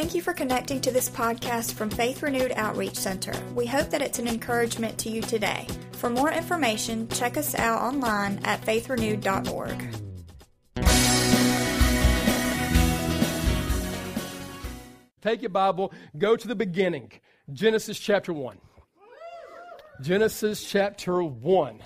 Thank you for connecting to this podcast from Faith Renewed Outreach Center. We hope that it's an encouragement to you today. For more information, check us out online at faithrenewed.org. Take your Bible, go to the beginning. Genesis chapter 1. Genesis chapter 1.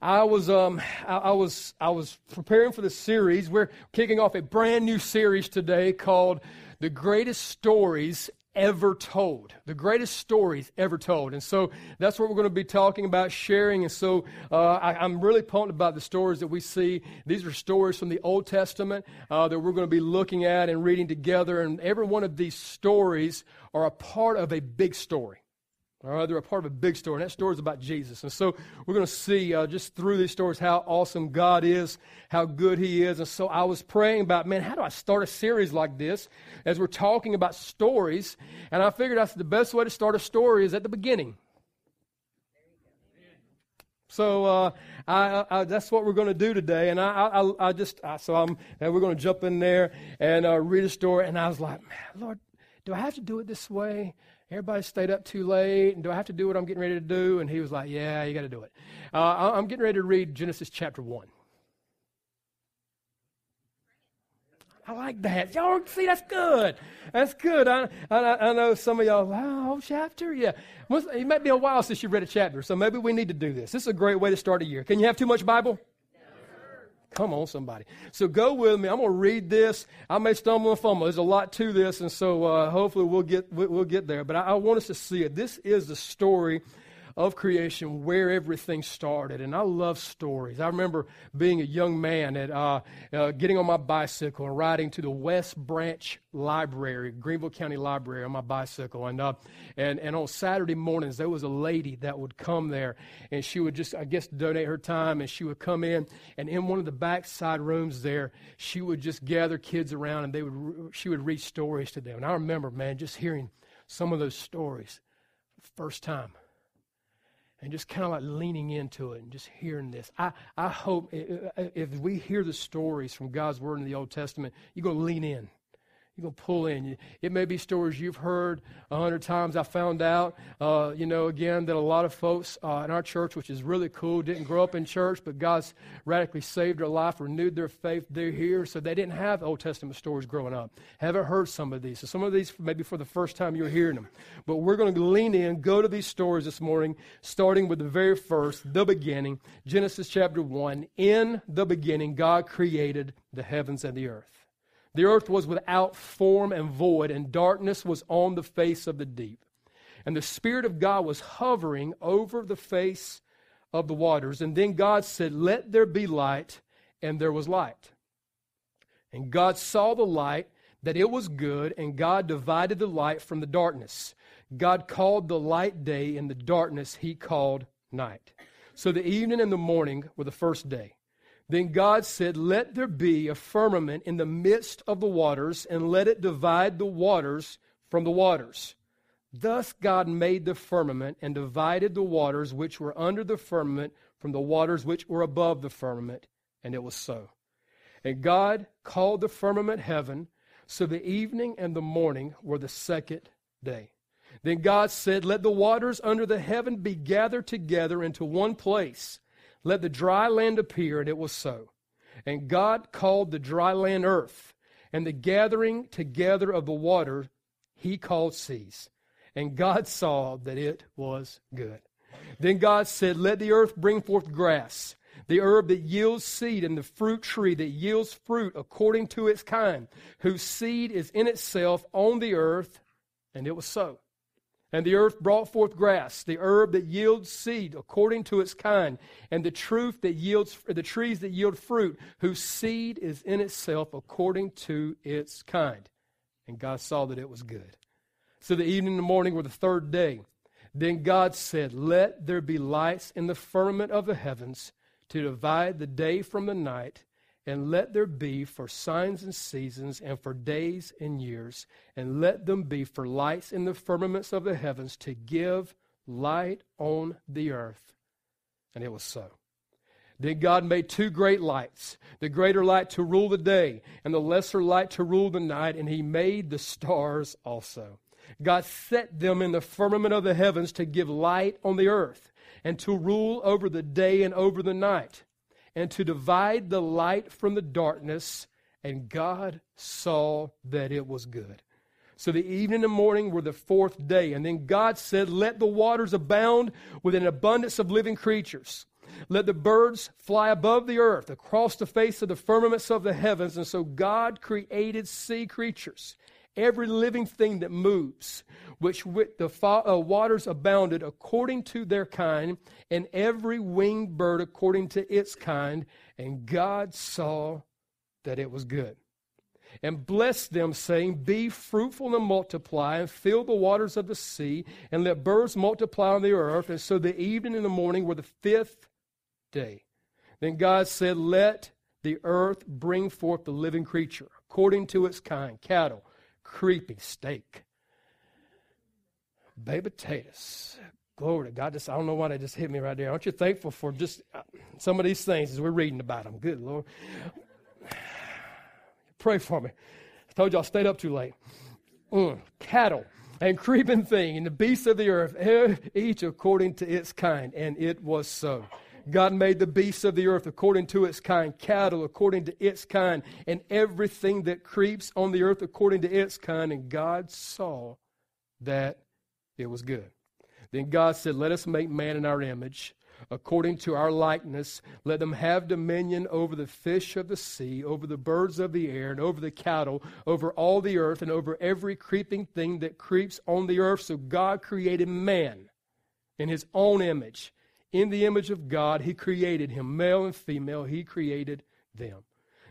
I was, um, I, I, was, I was preparing for the series. We're kicking off a brand new series today called The Greatest Stories Ever Told. The Greatest Stories Ever Told. And so that's what we're going to be talking about, sharing. And so uh, I, am really pumped about the stories that we see. These are stories from the Old Testament uh, that we're going to be looking at and reading together. And every one of these stories are a part of a big story. All right, they're a part of a big story, and that story is about Jesus. And so we're going to see uh, just through these stories how awesome God is, how good He is. And so I was praying about, man, how do I start a series like this as we're talking about stories? And I figured that's the best way to start a story is at the beginning. So uh, I, I, that's what we're going to do today, and I, I, just so I'm and we're going to jump in there and uh, read a story. And I was like, man, Lord, do I have to do it this way? Everybody stayed up too late, and do I have to do what I'm getting ready to do? And he was like, Yeah, you got to do it. Uh, I'm getting ready to read Genesis chapter 1. I like that. Y'all see, that's good. That's good. I, I, I know some of y'all, wow, chapter? Yeah. It might be a while since you read a chapter, so maybe we need to do this. This is a great way to start a year. Can you have too much Bible? Come on, somebody. So go with me. I'm going to read this. I may stumble and fumble. There's a lot to this, and so uh, hopefully we'll get we'll get there. But I, I want us to see it. This is the story of creation where everything started. And I love stories. I remember being a young man and uh, uh, getting on my bicycle and riding to the West Branch Library, Greenville County Library, on my bicycle. And, uh, and, and on Saturday mornings, there was a lady that would come there and she would just, I guess, donate her time and she would come in. And in one of the backside rooms there, she would just gather kids around and they would, she would read stories to them. And I remember, man, just hearing some of those stories first time and just kind of like leaning into it and just hearing this. I, I hope if we hear the stories from God's Word in the Old Testament, you're going to lean in. You're going to pull in. It may be stories you've heard a hundred times. I found out, uh, you know, again, that a lot of folks uh, in our church, which is really cool, didn't grow up in church, but God's radically saved their life, renewed their faith. They're here, so they didn't have Old Testament stories growing up. Haven't heard some of these. So some of these, maybe for the first time, you're hearing them. But we're going to lean in, go to these stories this morning, starting with the very first, the beginning, Genesis chapter 1. In the beginning, God created the heavens and the earth. The earth was without form and void, and darkness was on the face of the deep. And the Spirit of God was hovering over the face of the waters. And then God said, Let there be light, and there was light. And God saw the light, that it was good, and God divided the light from the darkness. God called the light day, and the darkness he called night. So the evening and the morning were the first day. Then God said, Let there be a firmament in the midst of the waters, and let it divide the waters from the waters. Thus God made the firmament and divided the waters which were under the firmament from the waters which were above the firmament. And it was so. And God called the firmament heaven. So the evening and the morning were the second day. Then God said, Let the waters under the heaven be gathered together into one place let the dry land appear, and it was so. And God called the dry land earth, and the gathering together of the water he called seas. And God saw that it was good. Then God said, Let the earth bring forth grass, the herb that yields seed, and the fruit tree that yields fruit according to its kind, whose seed is in itself on the earth. And it was so. And the earth brought forth grass, the herb that yields seed according to its kind, and the truth that yields the trees that yield fruit, whose seed is in itself according to its kind. And God saw that it was good. So the evening and the morning were the third day. Then God said, Let there be lights in the firmament of the heavens to divide the day from the night and let there be for signs and seasons, and for days and years, and let them be for lights in the firmaments of the heavens to give light on the earth. And it was so. Then God made two great lights the greater light to rule the day, and the lesser light to rule the night, and he made the stars also. God set them in the firmament of the heavens to give light on the earth, and to rule over the day and over the night, and to divide the light from the darkness. And God saw that it was good. So the evening and the morning were the fourth day. And then God said, Let the waters abound with an abundance of living creatures let the birds fly above the earth, across the face of the firmaments of the heavens. And so God created sea creatures, every living thing that moves, which with the uh, waters abounded according to their kind, and every winged bird according to its kind. And God saw that it was good and blessed them, saying, Be fruitful and multiply, and fill the waters of the sea, and let birds multiply on the earth. And so the evening and the morning were the fifth day. Then God said, Let the earth bring forth the living creature according to its kind cattle, creeping, steak, baby potatoes. Glory to God. Just, I don't know why they just hit me right there. Aren't you thankful for just uh, some of these things as we're reading about them? Good Lord. Pray for me. I told you I stayed up too late. Mm, cattle and creeping thing and the beasts of the earth, each according to its kind. And it was so. God made the beasts of the earth according to its kind, cattle according to its kind, and everything that creeps on the earth according to its kind. And God saw that it was good. Then God said, Let us make man in our image, according to our likeness. Let them have dominion over the fish of the sea, over the birds of the air, and over the cattle, over all the earth, and over every creeping thing that creeps on the earth. So God created man in his own image. In the image of God, He created him, male and female, He created them.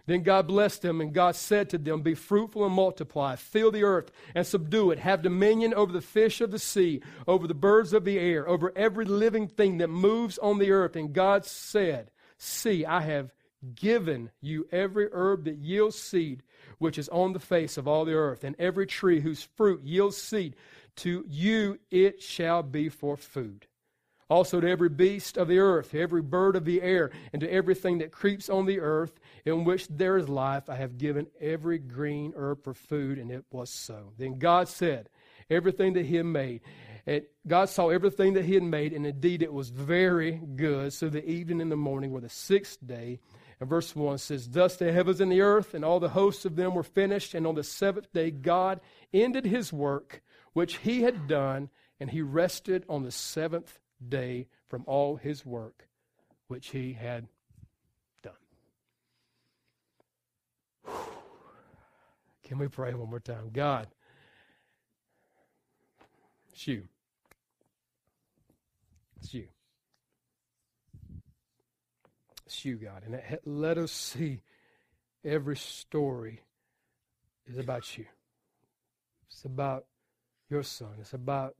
Then God blessed them, and God said to them, Be fruitful and multiply, fill the earth and subdue it, have dominion over the fish of the sea, over the birds of the air, over every living thing that moves on the earth. And God said, See, I have given you every herb that yields seed, which is on the face of all the earth, and every tree whose fruit yields seed. To you it shall be for food. Also to every beast of the earth, every bird of the air, and to everything that creeps on the earth, in which there is life, I have given every green herb for food, and it was so. Then God said, everything that He had made, and God saw everything that He had made, and indeed it was very good. So the evening and the morning were the sixth day. And verse 1 says, Thus the heavens and the earth and all the hosts of them were finished, and on the seventh day God ended His work which He had done, and He rested on the seventh day from all his work which he had done. Can we pray one more time? God, it's you. It's you. It's you, God. And let us see every story is about you. It's about your son. It's about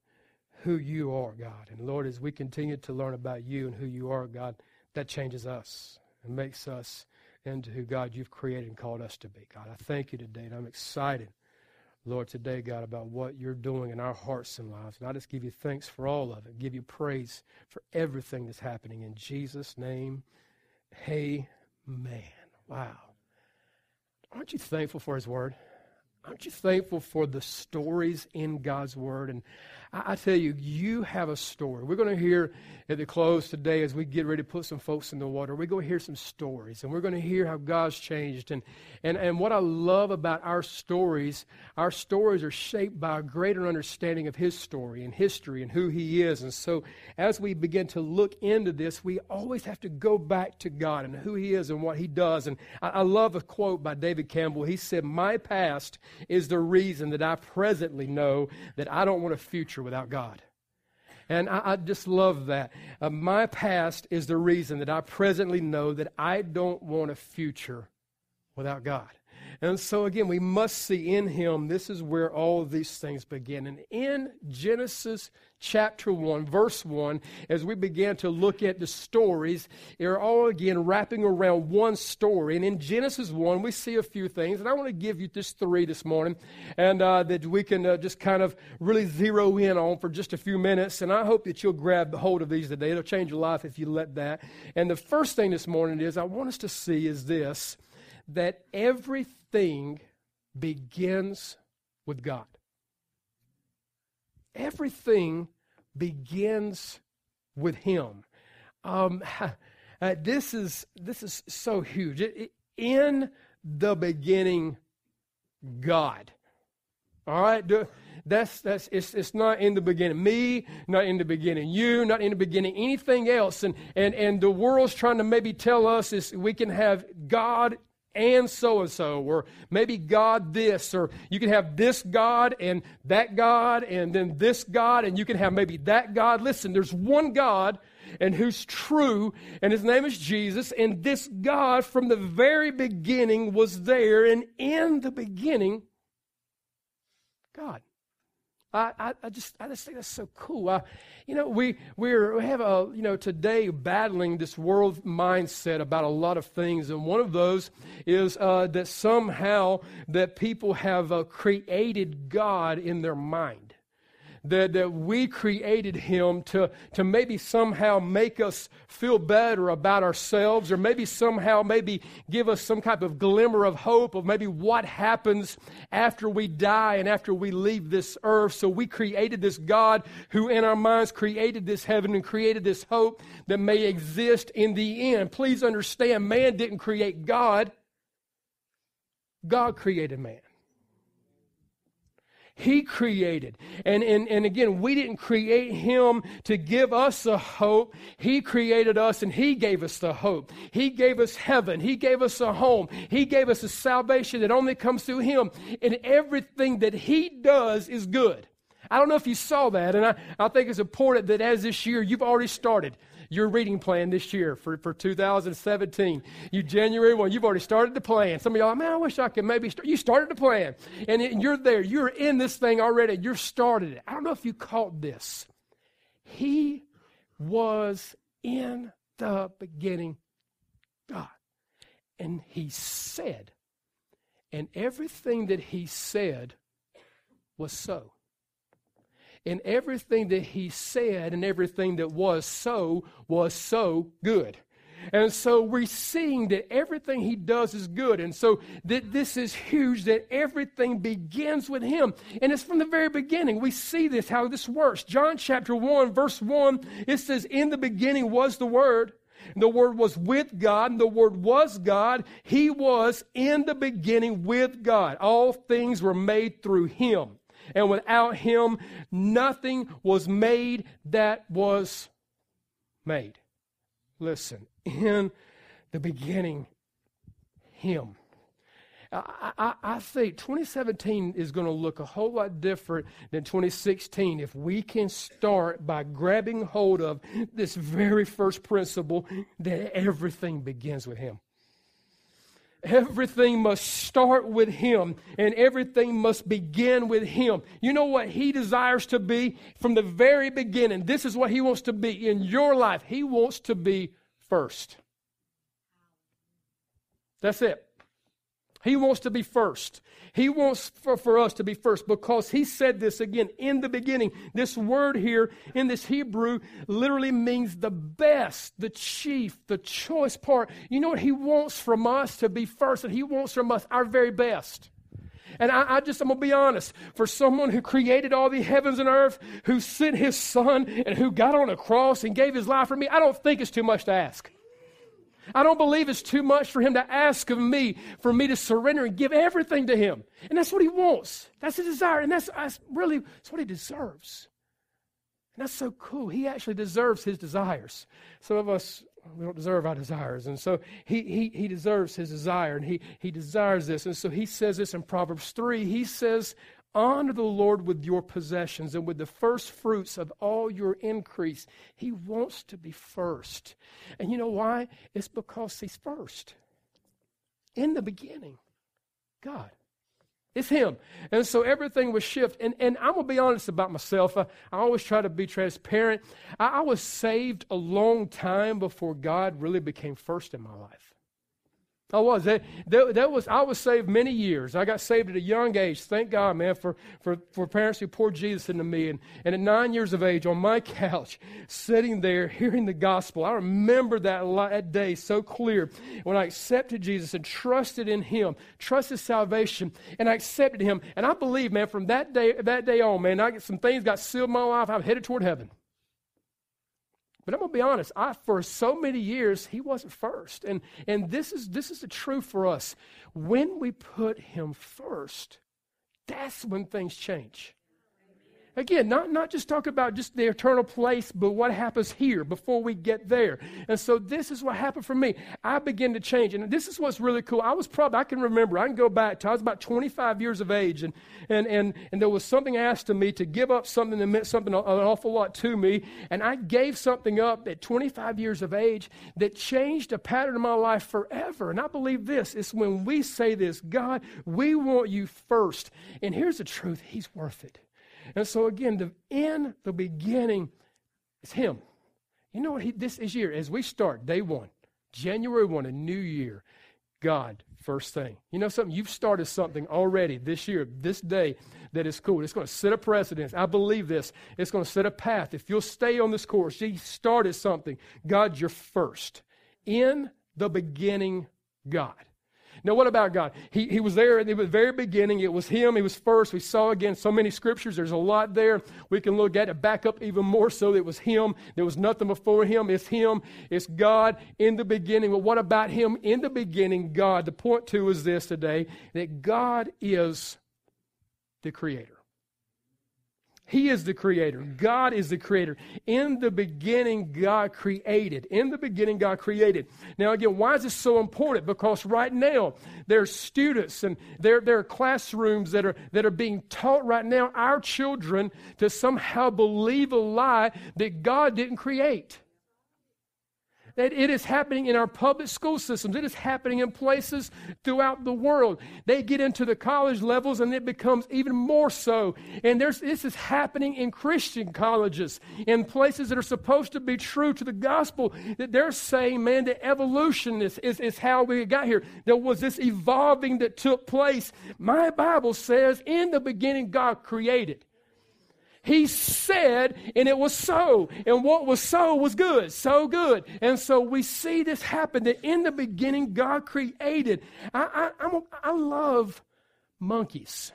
who you are, God. And Lord, as we continue to learn about you and who you are, God, that changes us and makes us into who, God, you've created and called us to be. God, I thank you today, and I'm excited, Lord, today, God, about what you're doing in our hearts and lives. And I just give you thanks for all of it, give you praise for everything that's happening. In Jesus' name, hey, man. Wow. Aren't you thankful for his word? Aren't you thankful for the stories in God's Word? And I, I, tell you, you have a story. We're going to hear at the close today as we get ready to put some folks in the water. We're going to hear some stories, and we're going to hear how God's changed. And, and, and what I love about our stories, our stories are shaped by a greater understanding of His story and history and who He is. And so as we begin to look into this, we always have to go back to God and who He is and what He does. And I, I love a quote by David Campbell. He said, My past is the reason that I presently know that I don't want a future without God. And I, I just love that. Uh, my past is the reason that I presently know that I don't want a future without God. And so, again, we must see in him, this is where all these things begin. And in Genesis chapter 1, verse 1, as we began to look at the stories, they're all again wrapping around one story. And in Genesis 1, we see a few things. And I want to give you just three this morning, and uh, that we can uh, just kind of really zero in on for just a few minutes. And I hope that you'll grab hold of these today. It'll change your life if you let that. And the first thing this morning is I want us to see is this that everything begins with God. Everything begins with Him. Um, uh, this is this is so huge. In the beginning, God. All right, that's that's it's it's not in the beginning. Me, not in the beginning. You, not in the beginning. Anything else, and and and the world's trying to maybe tell us is we can have God and so and so, or maybe God this, or you can have this God and that God, and then this God, and you can have maybe that God. Listen, there's one God and who's true, and his name is Jesus, and this God from the very beginning was there, and in the beginning, God. I, I, just I just think that's so cool. I, you know, we we're, we have a you know today battling this world mindset about a lot of things, and one of those is uh, that somehow that people have uh, created God in their mind that, that we created him to, to maybe somehow make us feel better about ourselves or maybe somehow maybe give us some type of glimmer of hope of maybe what happens after we die and after we leave this earth. So we created this God who in our minds created this heaven and created this hope that may exist in the end. Please understand, man didn't create God. God created man. He created. And, and, and again, we didn't create Him to give us a hope. He created us and He gave us the hope. He gave us heaven. He gave us a home. He gave us a salvation that only comes through Him. And everything that He does is good. I don't know if you saw that, and I, I think it's important that as this year you've already started your reading plan this year for, for 2017. You January 1, you've already started the plan. Some of y'all, man, I wish I could maybe start. You started the plan. And, and you're there. You're in this thing already. You're started it. I don't know if you caught this. He was in the beginning God. And he said, and everything that he said was so. And everything that he said and everything that was so was so good. And so we're seeing that everything he does is good. And so that this is huge, that everything begins with him. And it's from the very beginning. We see this, how this works. John chapter 1, verse 1, it says, In the beginning was the Word. The Word was with God, and the Word was God. He was in the beginning with God. All things were made through Him and without him, nothing was made that was made. Listen, in the beginning, him. I, I, I, think 2017 is going to look a whole lot different than 2016 if we can start by grabbing hold of this very first principle that everything begins with Him. Everything must start with Him and everything must begin with Him. You know what He desires to be from the very beginning? This is what He wants to be in your life. He wants to be first. That's it. He wants to be first. He wants for, for us to be first because he said this again in the beginning. This word here in this Hebrew literally means the best, the chief, the choice part. You know what he wants from us to be first, and he wants from us our very best. And I, I, just, I'm going to be honest. For someone who created all the heavens and earth, who sent his son, and who got on a cross and gave his life for me, I don't think it's too much to ask. I don't believe it's too much for him to ask of me, for me to surrender and give everything to him. And that's what he wants. That's his desire. And that's, that's really that's what he deserves. And that's so cool. He actually deserves his desires. Some of us, we don't deserve our desires. And so he, he, he deserves his desire, and he, he desires this. And so he says this in Proverbs 3. He says, Honor the Lord with your possessions and with the first fruits of all your increase. He wants to be first. And you know why? It's because He's first. In the beginning, God. It's Him. And so everything was shift. And, and I'm going to be honest about myself. I, I always try to be transparent. I, I was saved a long time before God really became first in my life. I was. That, that, that, was. I was saved many years. I got saved at a young age. Thank God, man, for, for, for parents who poured Jesus into me. And, and at nine years of age, on my couch, sitting there, hearing the gospel, I remember that, that day so clear when I accepted Jesus and trusted in Him, trusted salvation, and I accepted Him. And I believe, man, from that day, that day on, man, I, some things got sealed in my life. I'm headed toward heaven. But I'm gonna be honest, I for so many years he wasn't first. And and this is this is the truth for us. When we put him first, that's when things change. Again, not, not just talk about just the eternal place, but what happens here before we get there. And so this is what happened for me. I began to change. And this is what's really cool. I was probably, I can remember, I can go back to, I was about 25 years of age, and, and, and, and there was something asked of me to give up something that meant something an awful lot to me. And I gave something up at 25 years of age that changed a pattern of my life forever. And I believe this is when we say this God, we want you first. And here's the truth He's worth it. And so again, the, in the beginning is Him. You know what? He, this is year, as we start day one, January 1, a new year, God, first thing. You know something? You've started something already this year, this day, that is cool. It's going to set a precedence. I believe this. It's going to set a path. If you'll stay on this course, you started something. God, you're first. In the beginning, God. Now, what about God? He, he was there at the very beginning. It was Him. He was first. We saw again so many scriptures. There's a lot there. We can look at it, back up even more so. It was Him. There was nothing before Him. It's Him. It's God in the beginning. But what about Him in the beginning? God. The point two is this today that God is the Creator. He is the creator. God is the creator. In the beginning, God created. In the beginning, God created. Now, again, why is this so important? Because right now, there are students and there, there are classrooms that are, that are being taught right now, our children, to somehow believe a lie that God didn't create that it is happening in our public school systems. It is happening in places throughout the world. They get into the college levels and it becomes even more so. And this is happening in Christian colleges, in places that are supposed to be true to the gospel. That they're saying, man, the evolution is, is, is how we got here. There was this evolving that took place. My Bible says, in the beginning, God created. He said, and it was so. And what was so was good, so good. And so we see this happen that in the beginning, God created. I, I, I'm, I love monkeys.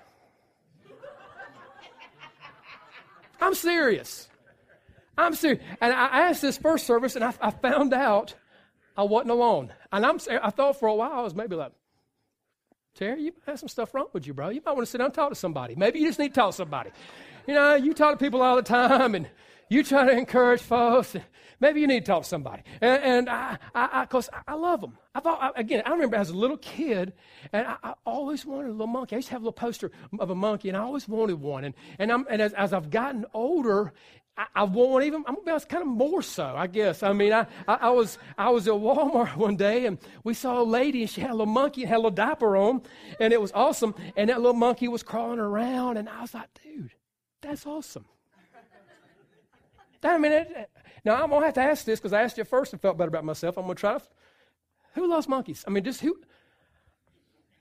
I'm serious. I'm serious. And I asked this first service, and I, I found out I wasn't alone. And I'm, I thought for a while I was maybe like, Terry, you have some stuff wrong with you, bro. You might want to sit down and talk to somebody. Maybe you just need to talk to somebody. You know, you talk to people all the time and you try to encourage folks. Maybe you need to talk to somebody. And, and I, I, because I, love them. I thought, I, again, I remember as a little kid, and I, I, always wanted a little monkey. I used to have a little poster of a monkey, and I always wanted one. And, and, I'm, and as, as I've gotten older, I, I want even, I'm gonna kind of more so, I guess. I mean, I, I, I, was, I was at Walmart one day and we saw a lady and she had a little monkey and had a little diaper on and it was awesome. And that little monkey was crawling around and I was like, dude, that's awesome. I mean, it, now I'm gonna have to ask this because I asked you first and felt better about myself. I'm gonna try to. Who loves monkeys? I mean, just who?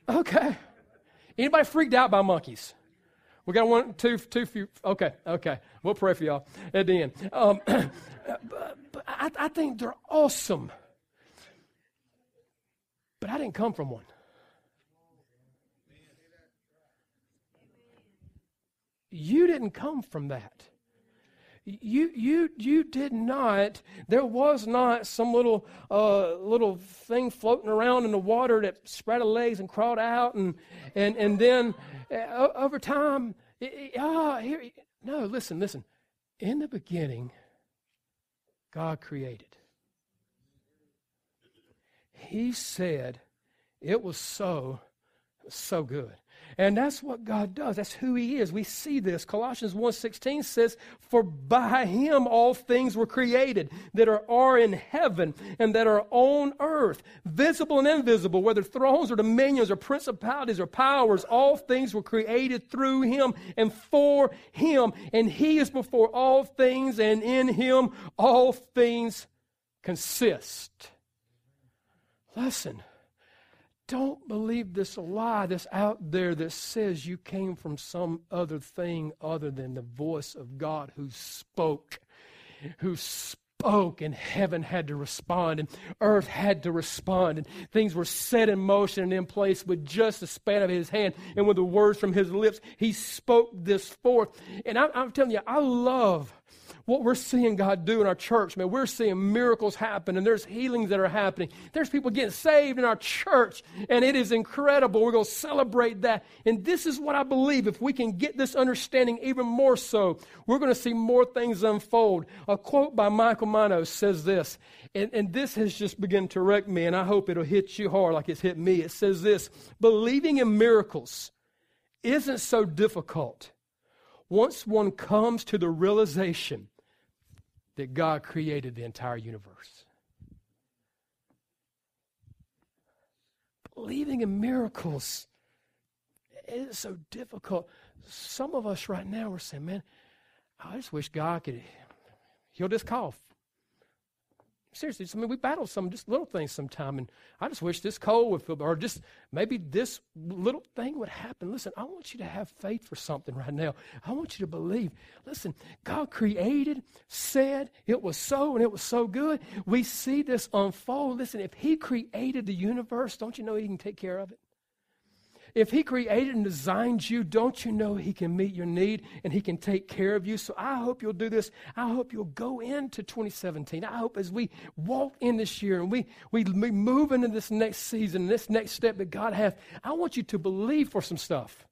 Okay. Anybody freaked out by monkeys? We got one, two, two few. Okay, okay. We'll pray for y'all at the end. Um, but, but I, I think they're awesome. But I didn't come from one. You didn't come from that. You, you, you did not. There was not some little, uh, little thing floating around in the water that spread her legs and crawled out, and, and, and then uh, over time, ah, here, no, listen, listen. In the beginning, God created. He said, it was so, so good. And that's what God does. That's who he is. We see this. Colossians 1:16 says, "For by him all things were created that are, are in heaven and that are on earth, visible and invisible, whether thrones or dominions or principalities or powers, all things were created through him and for him, and he is before all things, and in him all things consist." Listen, don't believe this lie that's out there that says you came from some other thing other than the voice of God who spoke, who spoke, and heaven had to respond, and earth had to respond, and things were set in motion and in place with just the span of his hand, and with the words from his lips, he spoke this forth. And I, I'm telling you, I love what we're seeing God do in our church, man, we're seeing miracles happen and there's healings that are happening. There's people getting saved in our church, and it is incredible. We're going to celebrate that. And this is what I believe. If we can get this understanding even more so, we're going to see more things unfold. A quote by Michael Manos says this, and, and this has just begun to wreck me, and I hope it'll hit you hard like it's hit me. It says this believing in miracles isn't so difficult once one comes to the realization that God created the entire universe. Believing in miracles is so difficult. Some of us right now are saying, man, I just wish God could heal this cough seriously, I mean, we battle some just little things sometime, and I just wish this cold would feel, or just maybe this little thing would happen. Listen, I want you to have faith for something right now. I want you to believe. Listen, God created, said it was so, and it was so good. We see this unfold. Listen, if He created the universe, don't you know He can take care of it? If He created and designed you, don't you know He can meet your need and He can take care of you? So I hope you'll do this. I hope you'll go into 2017. I hope as we walk in this year and we, we, we move into this next season, this next step that God has, I want you to believe for some stuff.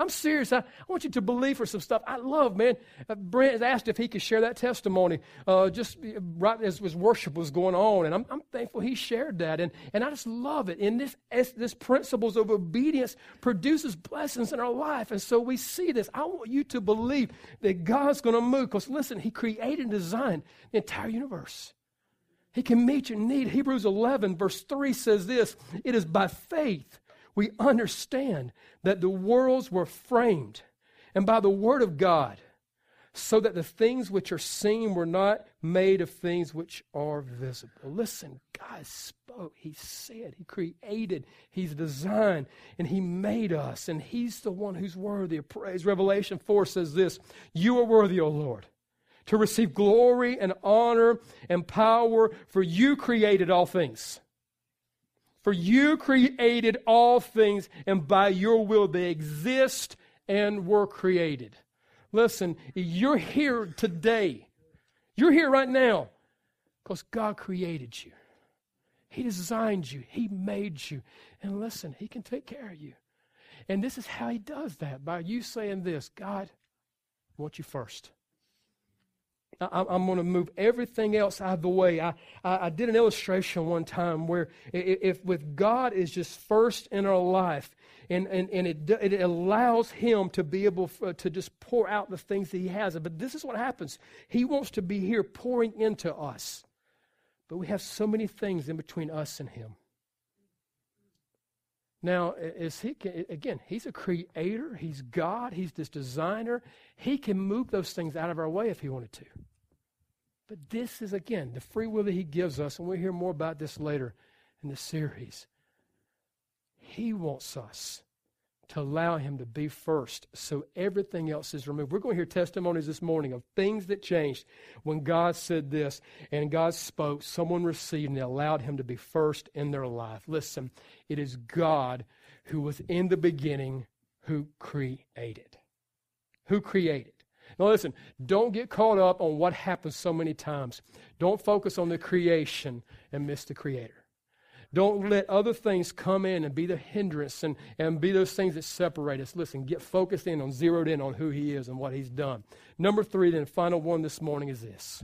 I'm serious. I, I, want you to believe for some stuff. I love, man. Uh, Brent asked if he could share that testimony uh, just right as, as worship was going on. And I'm, I'm, thankful he shared that. And, and I just love it. And this, this principles of obedience produces blessings in our life. And so we see this. I want you to believe that God's going to move. Because listen, he created and designed the entire universe. He can meet your need. Hebrews 11, verse 3 says this It is by faith we understand that the worlds were framed and by the word of God, so that the things which are seen were not made of things which are visible. Listen, God spoke, He said, He created, He's designed, and He made us, and He's the one who's worthy of praise. Revelation 4 says this You are worthy, O Lord, to receive glory and honor and power, for you created all things for you created all things, and by your will they exist and were created. Listen, you're here today. You're here right now because God created you. He designed you. He made you. And listen, He can take care of you. And this is how He does that by you saying this God, I want you first. I, am going to move everything else out of the way. I, I, I, did an illustration one time where if with God is just first in our life, and, and, and it, it allows Him to be able uh, to just pour out the things that He has. But this is what happens He wants to be here pouring into us. But we have so many things in between us and Him. Now, is he again? He's a creator. He's God. He's this designer. He can move those things out of our way if he wanted to. But this is, again, the free will that He gives us, and we'll hear more about this later in the series. He wants us to allow Him to be first so everything else is removed. We're going to hear testimonies this morning of things that changed when God said this and God spoke, someone received, and allowed Him to be first in their life. Listen, it is God who was in the beginning who created. Who created. Now, listen, don't get caught up on what happens so many times. Don't focus on the creation and miss the Creator. Don't let other things come in and be the hindrance and, and be those things that separate us. Listen, get focused in on, zeroed in on who He is and what He's done. Number three, then, final one this morning is this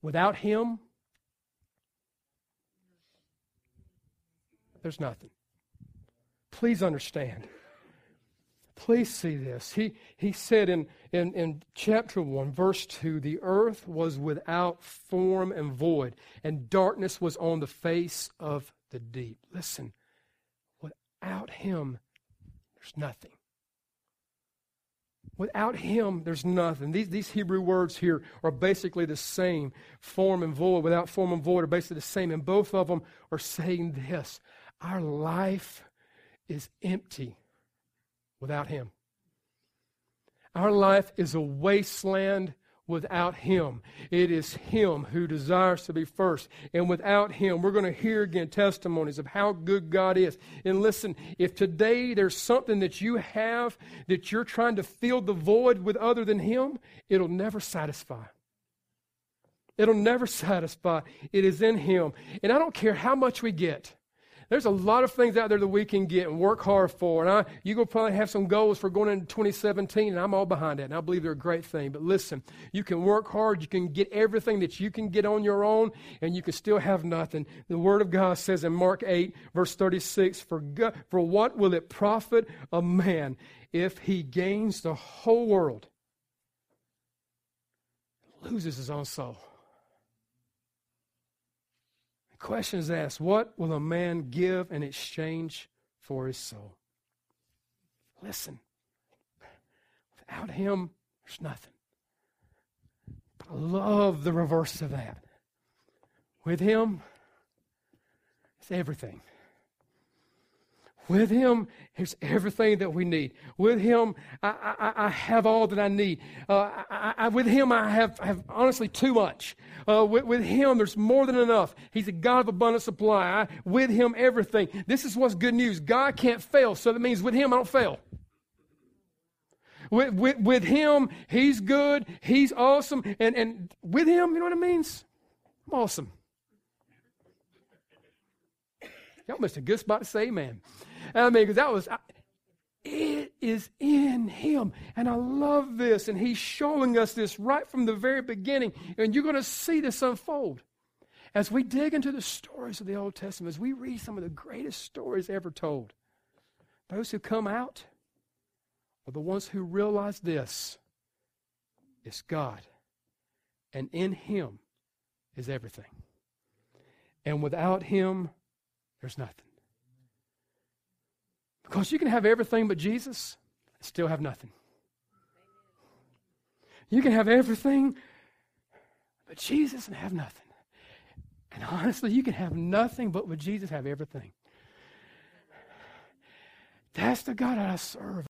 without Him, there's nothing. Please understand Please see this. He, he said in, in, in chapter 1, verse 2 the earth was without form and void, and darkness was on the face of the deep. Listen, without him, there's nothing. Without him, there's nothing. These, these Hebrew words here are basically the same. Form and void, without form and void, are basically the same. And both of them are saying this Our life is empty without him. Our life is a wasteland without Him. It is Him who desires to be first. And without Him, we're going to hear again testimonies of how good God is. And listen, if today there's something that you have that you're trying to fill the void with other than Him, it'll never satisfy. It'll never satisfy. It is in Him. And I don't care how much we get. There's a lot of things out there that we can get and work hard for. And I, you will probably have some goals for going into 2017, and I'm all behind that. And I believe they're a great thing. But listen, you can work hard. You can get everything that you can get on your own, and you can still have nothing. The Word of God says in Mark 8, verse 36, For, God, for what will it profit a man if he gains the whole world, loses his own soul? Question is asked What will a man give in exchange for his soul? Listen, without him, there's nothing. But I love the reverse of that. With him, it's everything. With Him, here's everything that we need. With Him, I, I, I have all that I need. Uh, I, with Him, I have, have honestly too much. Uh, with, with, Him, there's more than enough. He's a God of abundant supply. with Him, everything. This is what's good news. God can't fail, so that means with Him, I don't fail. With, with, with Him, He's good, He's awesome, and, and with Him, you know what it means? I'm awesome. Y'all missed a good spot to say amen. I mean, because that was, it is in Him. And I love this. And He's showing us this right from the very beginning. And you're going to see this unfold. As we dig into the stories of the Old Testament, as we read some of the greatest stories ever told, those who come out are the ones who realize this it's God. And in Him is everything. And without Him, there's nothing. Because you can have everything but Jesus and still have nothing. You can have everything but Jesus and have nothing. And honestly, you can have nothing but with Jesus have everything. That's the God I serve.